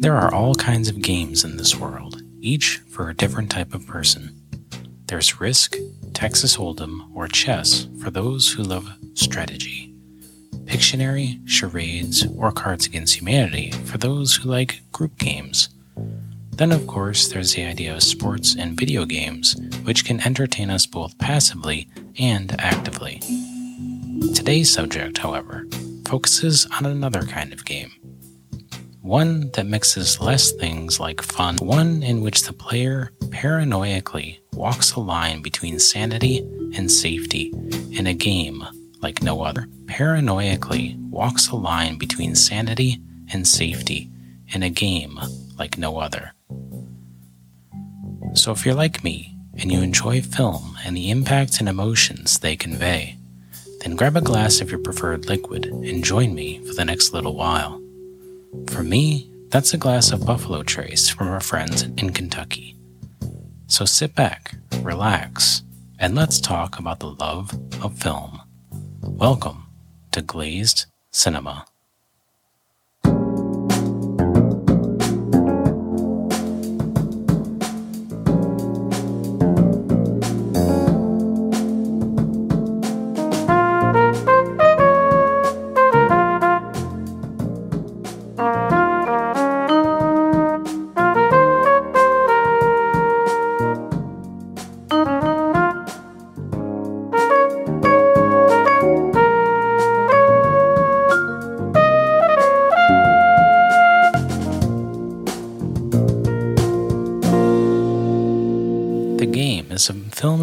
There are all kinds of games in this world, each for a different type of person. There's Risk, Texas Hold'em, or chess for those who love strategy. Pictionary, charades, or Cards Against Humanity for those who like group games. Then, of course, there's the idea of sports and video games, which can entertain us both passively and actively. Today's subject, however, focuses on another kind of game. One that mixes less things like fun, one in which the player paranoidally walks a line between sanity and safety in a game like no other. Paranoidally walks a line between sanity and safety in a game like no other. So if you're like me and you enjoy film and the impact and emotions they convey, then grab a glass of your preferred liquid and join me for the next little while. For me, that's a glass of Buffalo Trace from our friends in Kentucky. So sit back, relax, and let's talk about the love of film. Welcome to Glazed Cinema.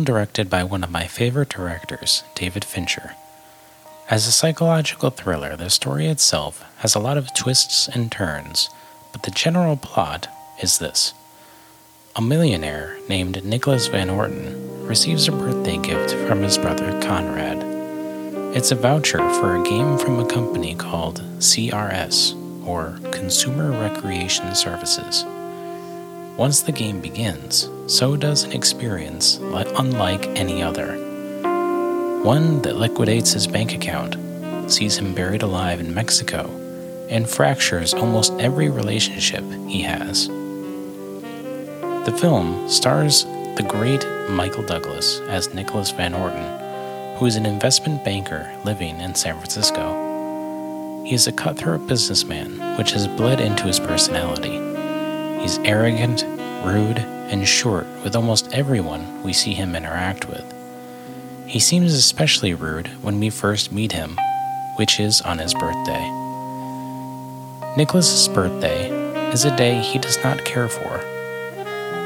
Directed by one of my favorite directors, David Fincher. As a psychological thriller, the story itself has a lot of twists and turns, but the general plot is this A millionaire named Nicholas Van Orton receives a birthday gift from his brother Conrad. It's a voucher for a game from a company called CRS, or Consumer Recreation Services. Once the game begins, so does an experience unlike any other. One that liquidates his bank account, sees him buried alive in Mexico, and fractures almost every relationship he has. The film stars the great Michael Douglas as Nicholas Van Orton, who is an investment banker living in San Francisco. He is a cutthroat businessman, which has bled into his personality. He's arrogant, rude, and short with almost everyone we see him interact with. He seems especially rude when we first meet him, which is on his birthday. Nicholas's birthday is a day he does not care for.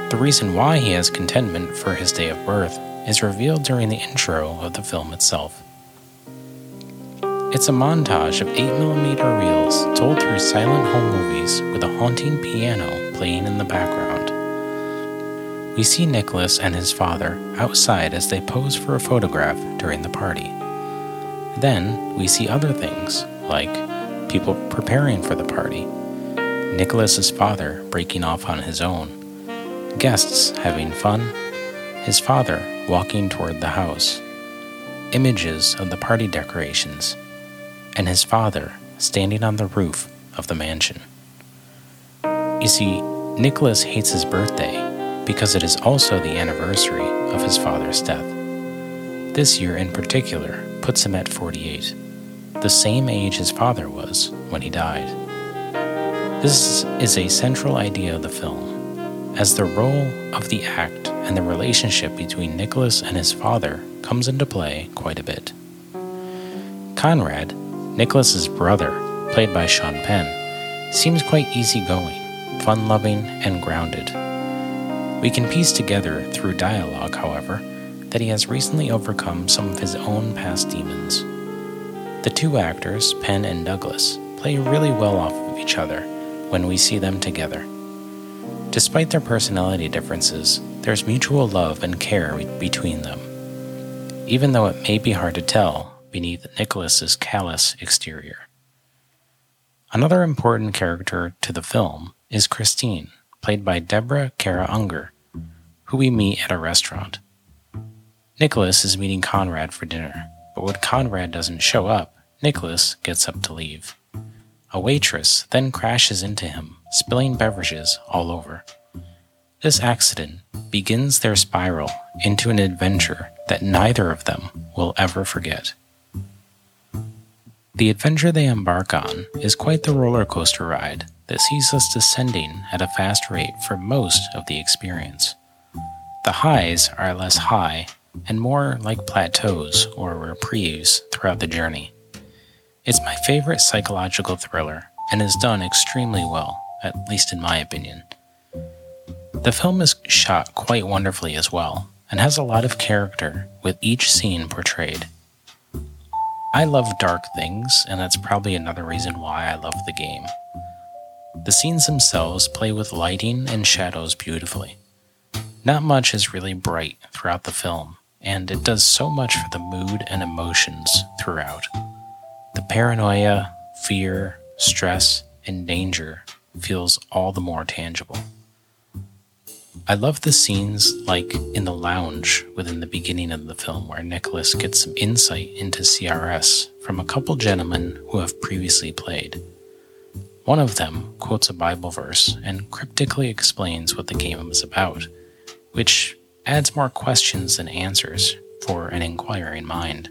The reason why he has contentment for his day of birth is revealed during the intro of the film itself. It's a montage of 8mm reels told through silent home movies with a haunting piano playing in the background. We see Nicholas and his father outside as they pose for a photograph during the party. Then we see other things, like people preparing for the party, Nicholas's father breaking off on his own, guests having fun, his father walking toward the house, images of the party decorations, and his father standing on the roof of the mansion. You see, Nicholas hates his birthday because it is also the anniversary of his father's death. This year in particular puts him at 48, the same age his father was when he died. This is a central idea of the film, as the role of the act and the relationship between Nicholas and his father comes into play quite a bit. Conrad Nicholas's brother, played by Sean Penn, seems quite easygoing, fun loving, and grounded. We can piece together through dialogue, however, that he has recently overcome some of his own past demons. The two actors, Penn and Douglas, play really well off of each other when we see them together. Despite their personality differences, there's mutual love and care between them, even though it may be hard to tell beneath Nicholas's callous exterior. Another important character to the film is Christine, played by Deborah Kara Unger, who we meet at a restaurant. Nicholas is meeting Conrad for dinner, but when Conrad doesn't show up, Nicholas gets up to leave. A waitress then crashes into him, spilling beverages all over. This accident begins their spiral into an adventure that neither of them will ever forget. The adventure they embark on is quite the roller coaster ride that sees us descending at a fast rate for most of the experience. The highs are less high and more like plateaus or reprieves throughout the journey. It's my favorite psychological thriller and is done extremely well, at least in my opinion. The film is shot quite wonderfully as well, and has a lot of character with each scene portrayed. I love dark things, and that's probably another reason why I love the game. The scenes themselves play with lighting and shadows beautifully. Not much is really bright throughout the film, and it does so much for the mood and emotions throughout. The paranoia, fear, stress, and danger feels all the more tangible. I love the scenes like in the lounge within the beginning of the film where Nicholas gets some insight into CRS from a couple gentlemen who have previously played. One of them quotes a Bible verse and cryptically explains what the game is about, which adds more questions than answers for an inquiring mind.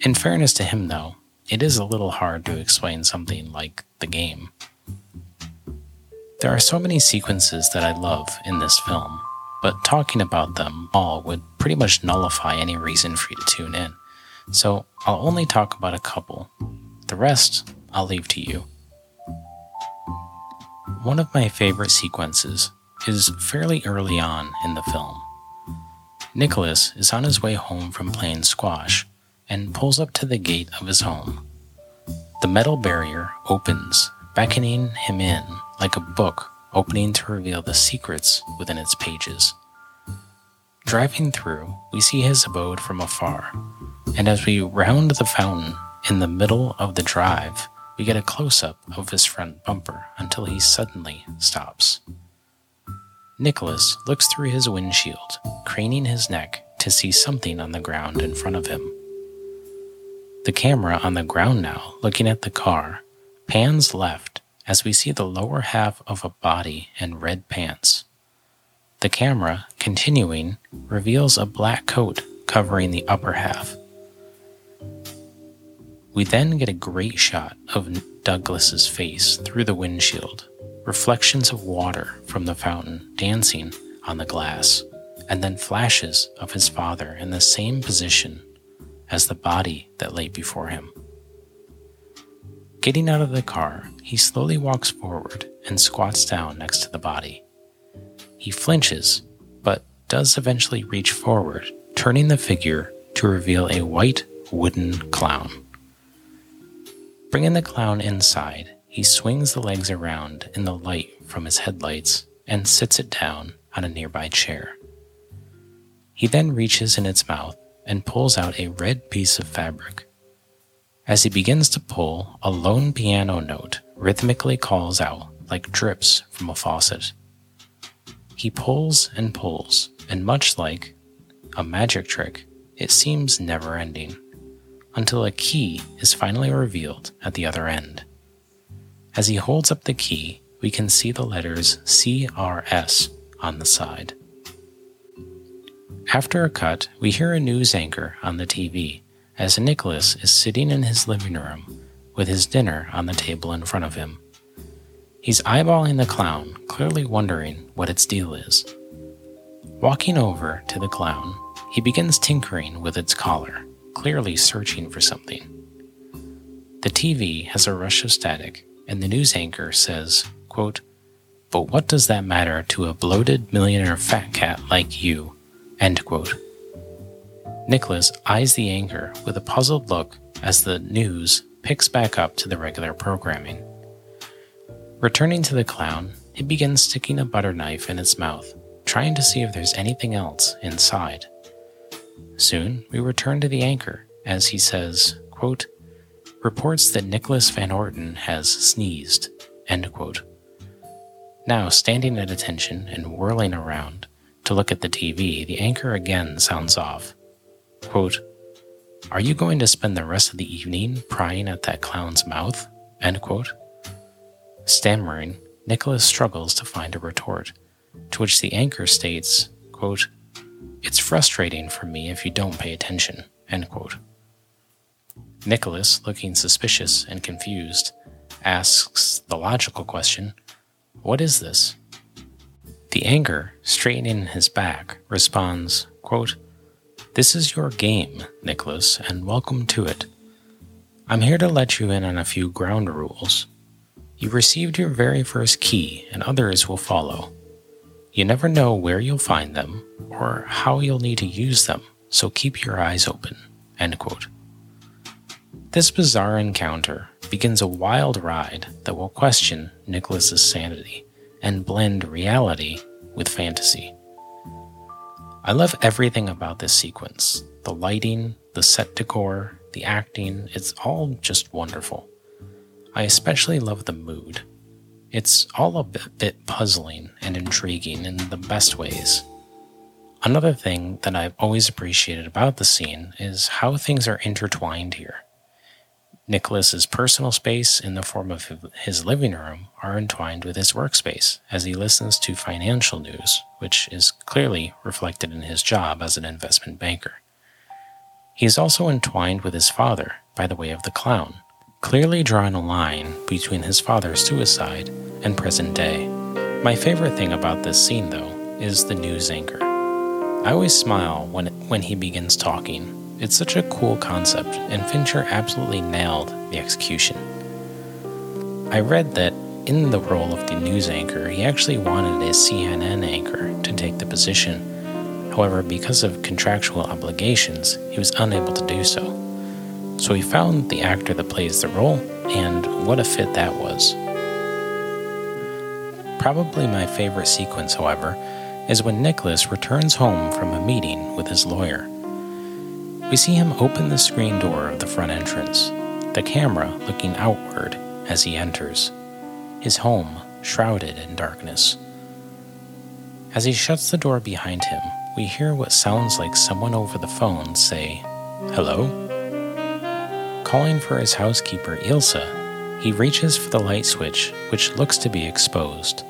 In fairness to him, though, it is a little hard to explain something like the game. There are so many sequences that I love in this film, but talking about them all would pretty much nullify any reason for you to tune in. So I'll only talk about a couple. The rest, I'll leave to you. One of my favorite sequences is fairly early on in the film. Nicholas is on his way home from playing squash and pulls up to the gate of his home. The metal barrier opens, beckoning him in like a book opening to reveal the secrets within its pages. Driving through, we see his abode from afar, and as we round the fountain in the middle of the drive, we get a close up of his front bumper until he suddenly stops. Nicholas looks through his windshield, craning his neck to see something on the ground in front of him. The camera on the ground now, looking at the car, pans left as we see the lower half of a body and red pants. The camera, continuing, reveals a black coat covering the upper half. We then get a great shot of Douglas's face through the windshield, reflections of water from the fountain dancing on the glass, and then flashes of his father in the same position as the body that lay before him. Getting out of the car, he slowly walks forward and squats down next to the body. He flinches, but does eventually reach forward, turning the figure to reveal a white wooden clown. Bringing the clown inside, he swings the legs around in the light from his headlights and sits it down on a nearby chair. He then reaches in its mouth and pulls out a red piece of fabric. As he begins to pull, a lone piano note rhythmically calls out like drips from a faucet. He pulls and pulls, and much like a magic trick, it seems never ending, until a key is finally revealed at the other end. As he holds up the key, we can see the letters CRS on the side. After a cut, we hear a news anchor on the TV as Nicholas is sitting in his living room with his dinner on the table in front of him. He's eyeballing the clown, clearly wondering what its deal is. Walking over to the clown, he begins tinkering with its collar, clearly searching for something. The TV has a rush of static, and the news anchor says, quote, But what does that matter to a bloated millionaire fat cat like you? End quote. Nicholas eyes the anchor with a puzzled look as the news picks back up to the regular programming. Returning to the clown, he begins sticking a butter knife in its mouth, trying to see if there's anything else inside. Soon, we return to the anchor as he says, quote, reports that Nicholas Van Orton has sneezed, end quote. Now, standing at attention and whirling around to look at the TV, the anchor again sounds off Quote, Are you going to spend the rest of the evening prying at that clown's mouth? End quote. Stammering, Nicholas struggles to find a retort, to which the anchor states, quote, It's frustrating for me if you don't pay attention. End quote. Nicholas, looking suspicious and confused, asks the logical question, What is this? The anchor, straightening his back, responds, quote, This is your game, Nicholas, and welcome to it. I'm here to let you in on a few ground rules. You received your very first key, and others will follow. You never know where you'll find them or how you'll need to use them, so keep your eyes open. This bizarre encounter begins a wild ride that will question Nicholas's sanity and blend reality with fantasy. I love everything about this sequence the lighting, the set decor, the acting, it's all just wonderful. I especially love the mood. It's all a bit, bit puzzling and intriguing in the best ways. Another thing that I've always appreciated about the scene is how things are intertwined here. Nicholas's personal space in the form of his living room are entwined with his workspace as he listens to financial news, which is clearly reflected in his job as an investment banker. He is also entwined with his father by the way of the clown, clearly drawing a line between his father's suicide and present day. My favorite thing about this scene, though, is the news anchor. I always smile when, when he begins talking. It's such a cool concept, and Fincher absolutely nailed the execution. I read that in the role of the news anchor, he actually wanted a CNN anchor to take the position However, because of contractual obligations, he was unable to do so. So he found the actor that plays the role, and what a fit that was. Probably my favorite sequence, however, is when Nicholas returns home from a meeting with his lawyer. We see him open the screen door of the front entrance, the camera looking outward as he enters, his home shrouded in darkness. As he shuts the door behind him, we hear what sounds like someone over the phone say, Hello? Calling for his housekeeper, Ilsa, he reaches for the light switch, which looks to be exposed.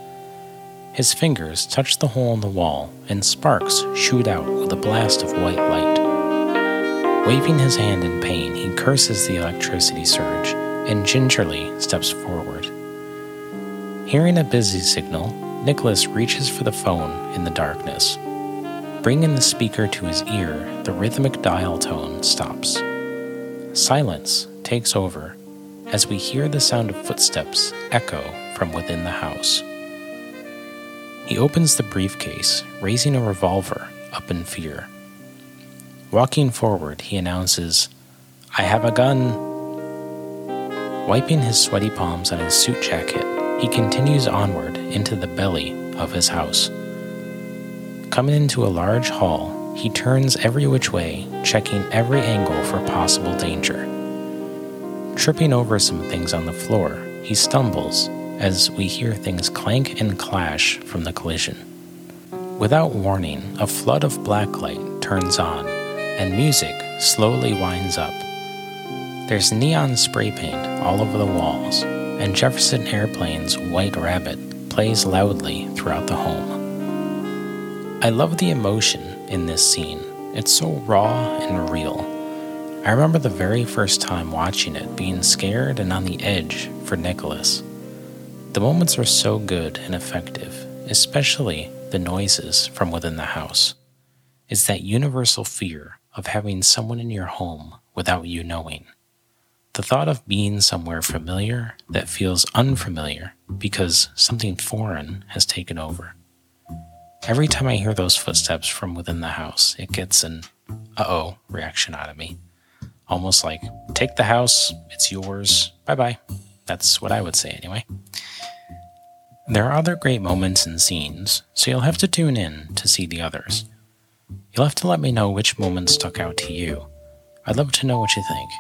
His fingers touch the hole in the wall, and sparks shoot out with a blast of white light. Waving his hand in pain, he curses the electricity surge and gingerly steps forward. Hearing a busy signal, Nicholas reaches for the phone in the darkness. Bringing the speaker to his ear, the rhythmic dial tone stops. Silence takes over as we hear the sound of footsteps echo from within the house. He opens the briefcase, raising a revolver up in fear. Walking forward, he announces, I have a gun. Wiping his sweaty palms on his suit jacket, he continues onward into the belly of his house. Coming into a large hall, he turns every which way, checking every angle for possible danger. Tripping over some things on the floor, he stumbles as we hear things clank and clash from the collision. Without warning, a flood of black light turns on, and music slowly winds up. There's neon spray paint all over the walls, and Jefferson Airplane's White Rabbit plays loudly throughout the home. I love the emotion in this scene. It's so raw and real. I remember the very first time watching it being scared and on the edge for Nicholas. The moments are so good and effective, especially the noises from within the house. It's that universal fear of having someone in your home without you knowing. The thought of being somewhere familiar that feels unfamiliar because something foreign has taken over. Every time I hear those footsteps from within the house, it gets an uh oh reaction out of me. Almost like, take the house, it's yours, bye bye. That's what I would say anyway. There are other great moments and scenes, so you'll have to tune in to see the others. You'll have to let me know which moments stuck out to you. I'd love to know what you think.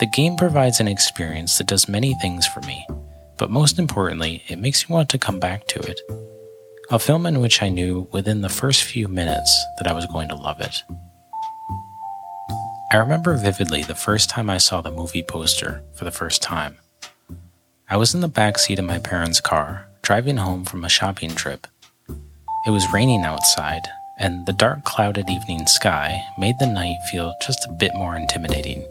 The game provides an experience that does many things for me, but most importantly, it makes me want to come back to it a film in which I knew within the first few minutes that I was going to love it. I remember vividly the first time I saw the movie poster for the first time. I was in the back seat of my parents' car, driving home from a shopping trip. It was raining outside, and the dark, clouded evening sky made the night feel just a bit more intimidating.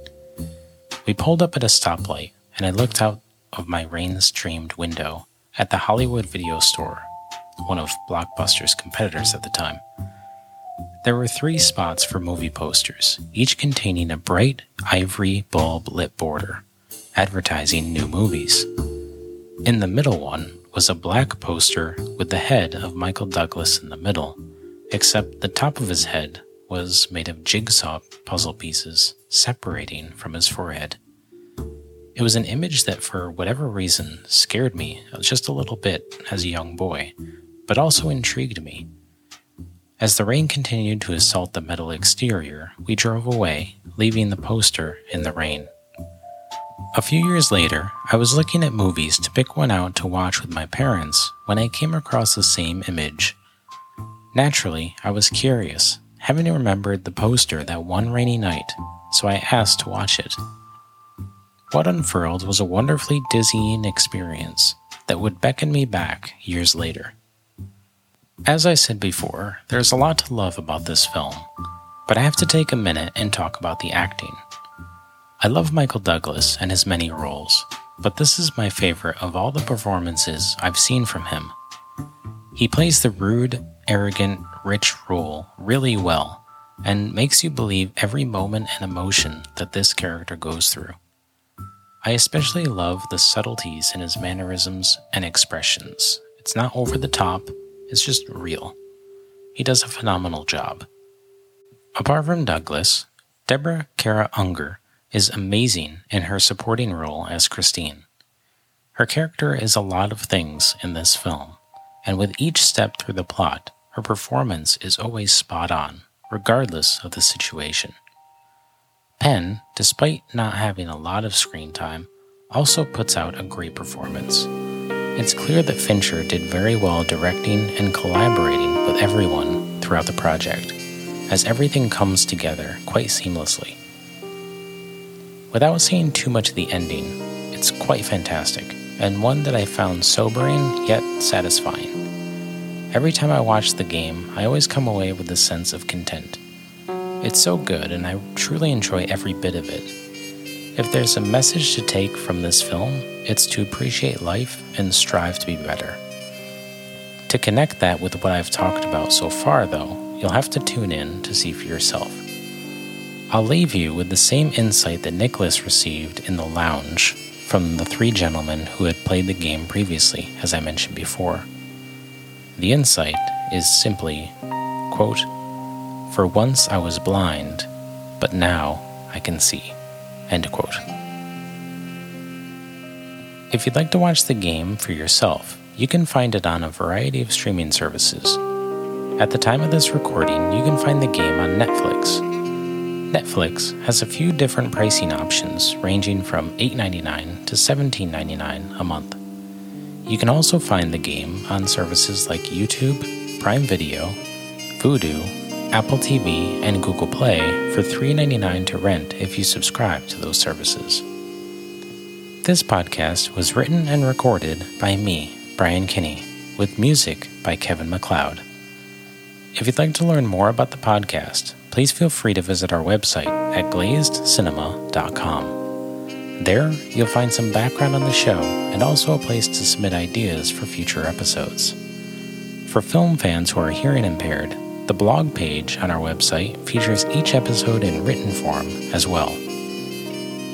We pulled up at a stoplight, and I looked out of my rain streamed window at the Hollywood Video Store, one of Blockbuster's competitors at the time. There were three spots for movie posters, each containing a bright ivory bulb lit border, advertising new movies. In the middle one was a black poster with the head of Michael Douglas in the middle, except the top of his head was made of jigsaw puzzle pieces separating from his forehead. It was an image that, for whatever reason, scared me just a little bit as a young boy, but also intrigued me. As the rain continued to assault the metal exterior, we drove away, leaving the poster in the rain. A few years later, I was looking at movies to pick one out to watch with my parents when I came across the same image. Naturally, I was curious, having remembered the poster that one rainy night, so I asked to watch it. What unfurled was a wonderfully dizzying experience that would beckon me back years later. As I said before, there's a lot to love about this film, but I have to take a minute and talk about the acting. I love Michael Douglas and his many roles, but this is my favorite of all the performances I've seen from him. He plays the rude, arrogant, rich role really well and makes you believe every moment and emotion that this character goes through. I especially love the subtleties in his mannerisms and expressions. It's not over the top, it's just real. He does a phenomenal job. Apart from Douglas, Deborah Kara Unger is amazing in her supporting role as Christine. Her character is a lot of things in this film, and with each step through the plot, her performance is always spot on, regardless of the situation. Penn, despite not having a lot of screen time, also puts out a great performance. It's clear that Fincher did very well directing and collaborating with everyone throughout the project, as everything comes together quite seamlessly. Without saying too much of the ending, it's quite fantastic, and one that I found sobering yet satisfying. Every time I watch the game, I always come away with a sense of content. It's so good, and I truly enjoy every bit of it, if there's a message to take from this film, it's to appreciate life and strive to be better. To connect that with what I've talked about so far, though, you'll have to tune in to see for yourself. I'll leave you with the same insight that Nicholas received in the lounge from the three gentlemen who had played the game previously, as I mentioned before. The insight is simply, quote, For once I was blind, but now I can see. End quote. If you'd like to watch the game for yourself, you can find it on a variety of streaming services. At the time of this recording, you can find the game on Netflix. Netflix has a few different pricing options ranging from $8.99 to $17.99 a month. You can also find the game on services like YouTube, Prime Video, Vudu, Apple TV, and Google Play for $3.99 to rent if you subscribe to those services. This podcast was written and recorded by me, Brian Kinney, with music by Kevin MacLeod. If you'd like to learn more about the podcast, please feel free to visit our website at glazedcinema.com. There, you'll find some background on the show and also a place to submit ideas for future episodes. For film fans who are hearing impaired, the blog page on our website features each episode in written form as well.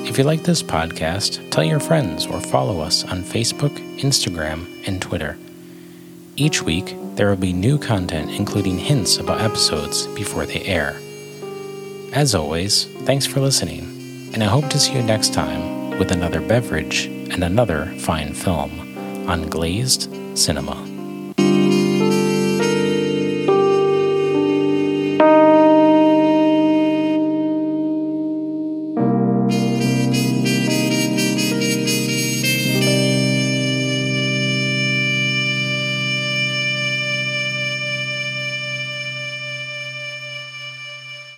If you like this podcast, tell your friends or follow us on Facebook, Instagram, and Twitter. Each week, there will be new content including hints about episodes before they air. As always, thanks for listening, and I hope to see you next time with another beverage and another fine film on Glazed Cinema.